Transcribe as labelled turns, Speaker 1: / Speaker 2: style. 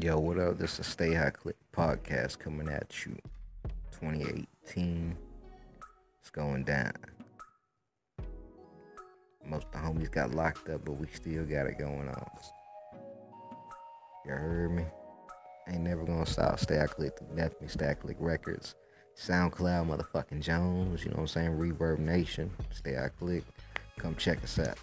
Speaker 1: Yo, what up? This is Stay High Click podcast coming at you 2018. It's going down. Most of the homies got locked up, but we still got it going on. You heard me? Ain't never gonna stop. Stay High Click, definitely Stay High Click Records. SoundCloud, motherfucking Jones, you know what I'm saying? Reverb Nation, Stay High Click. Come check us out.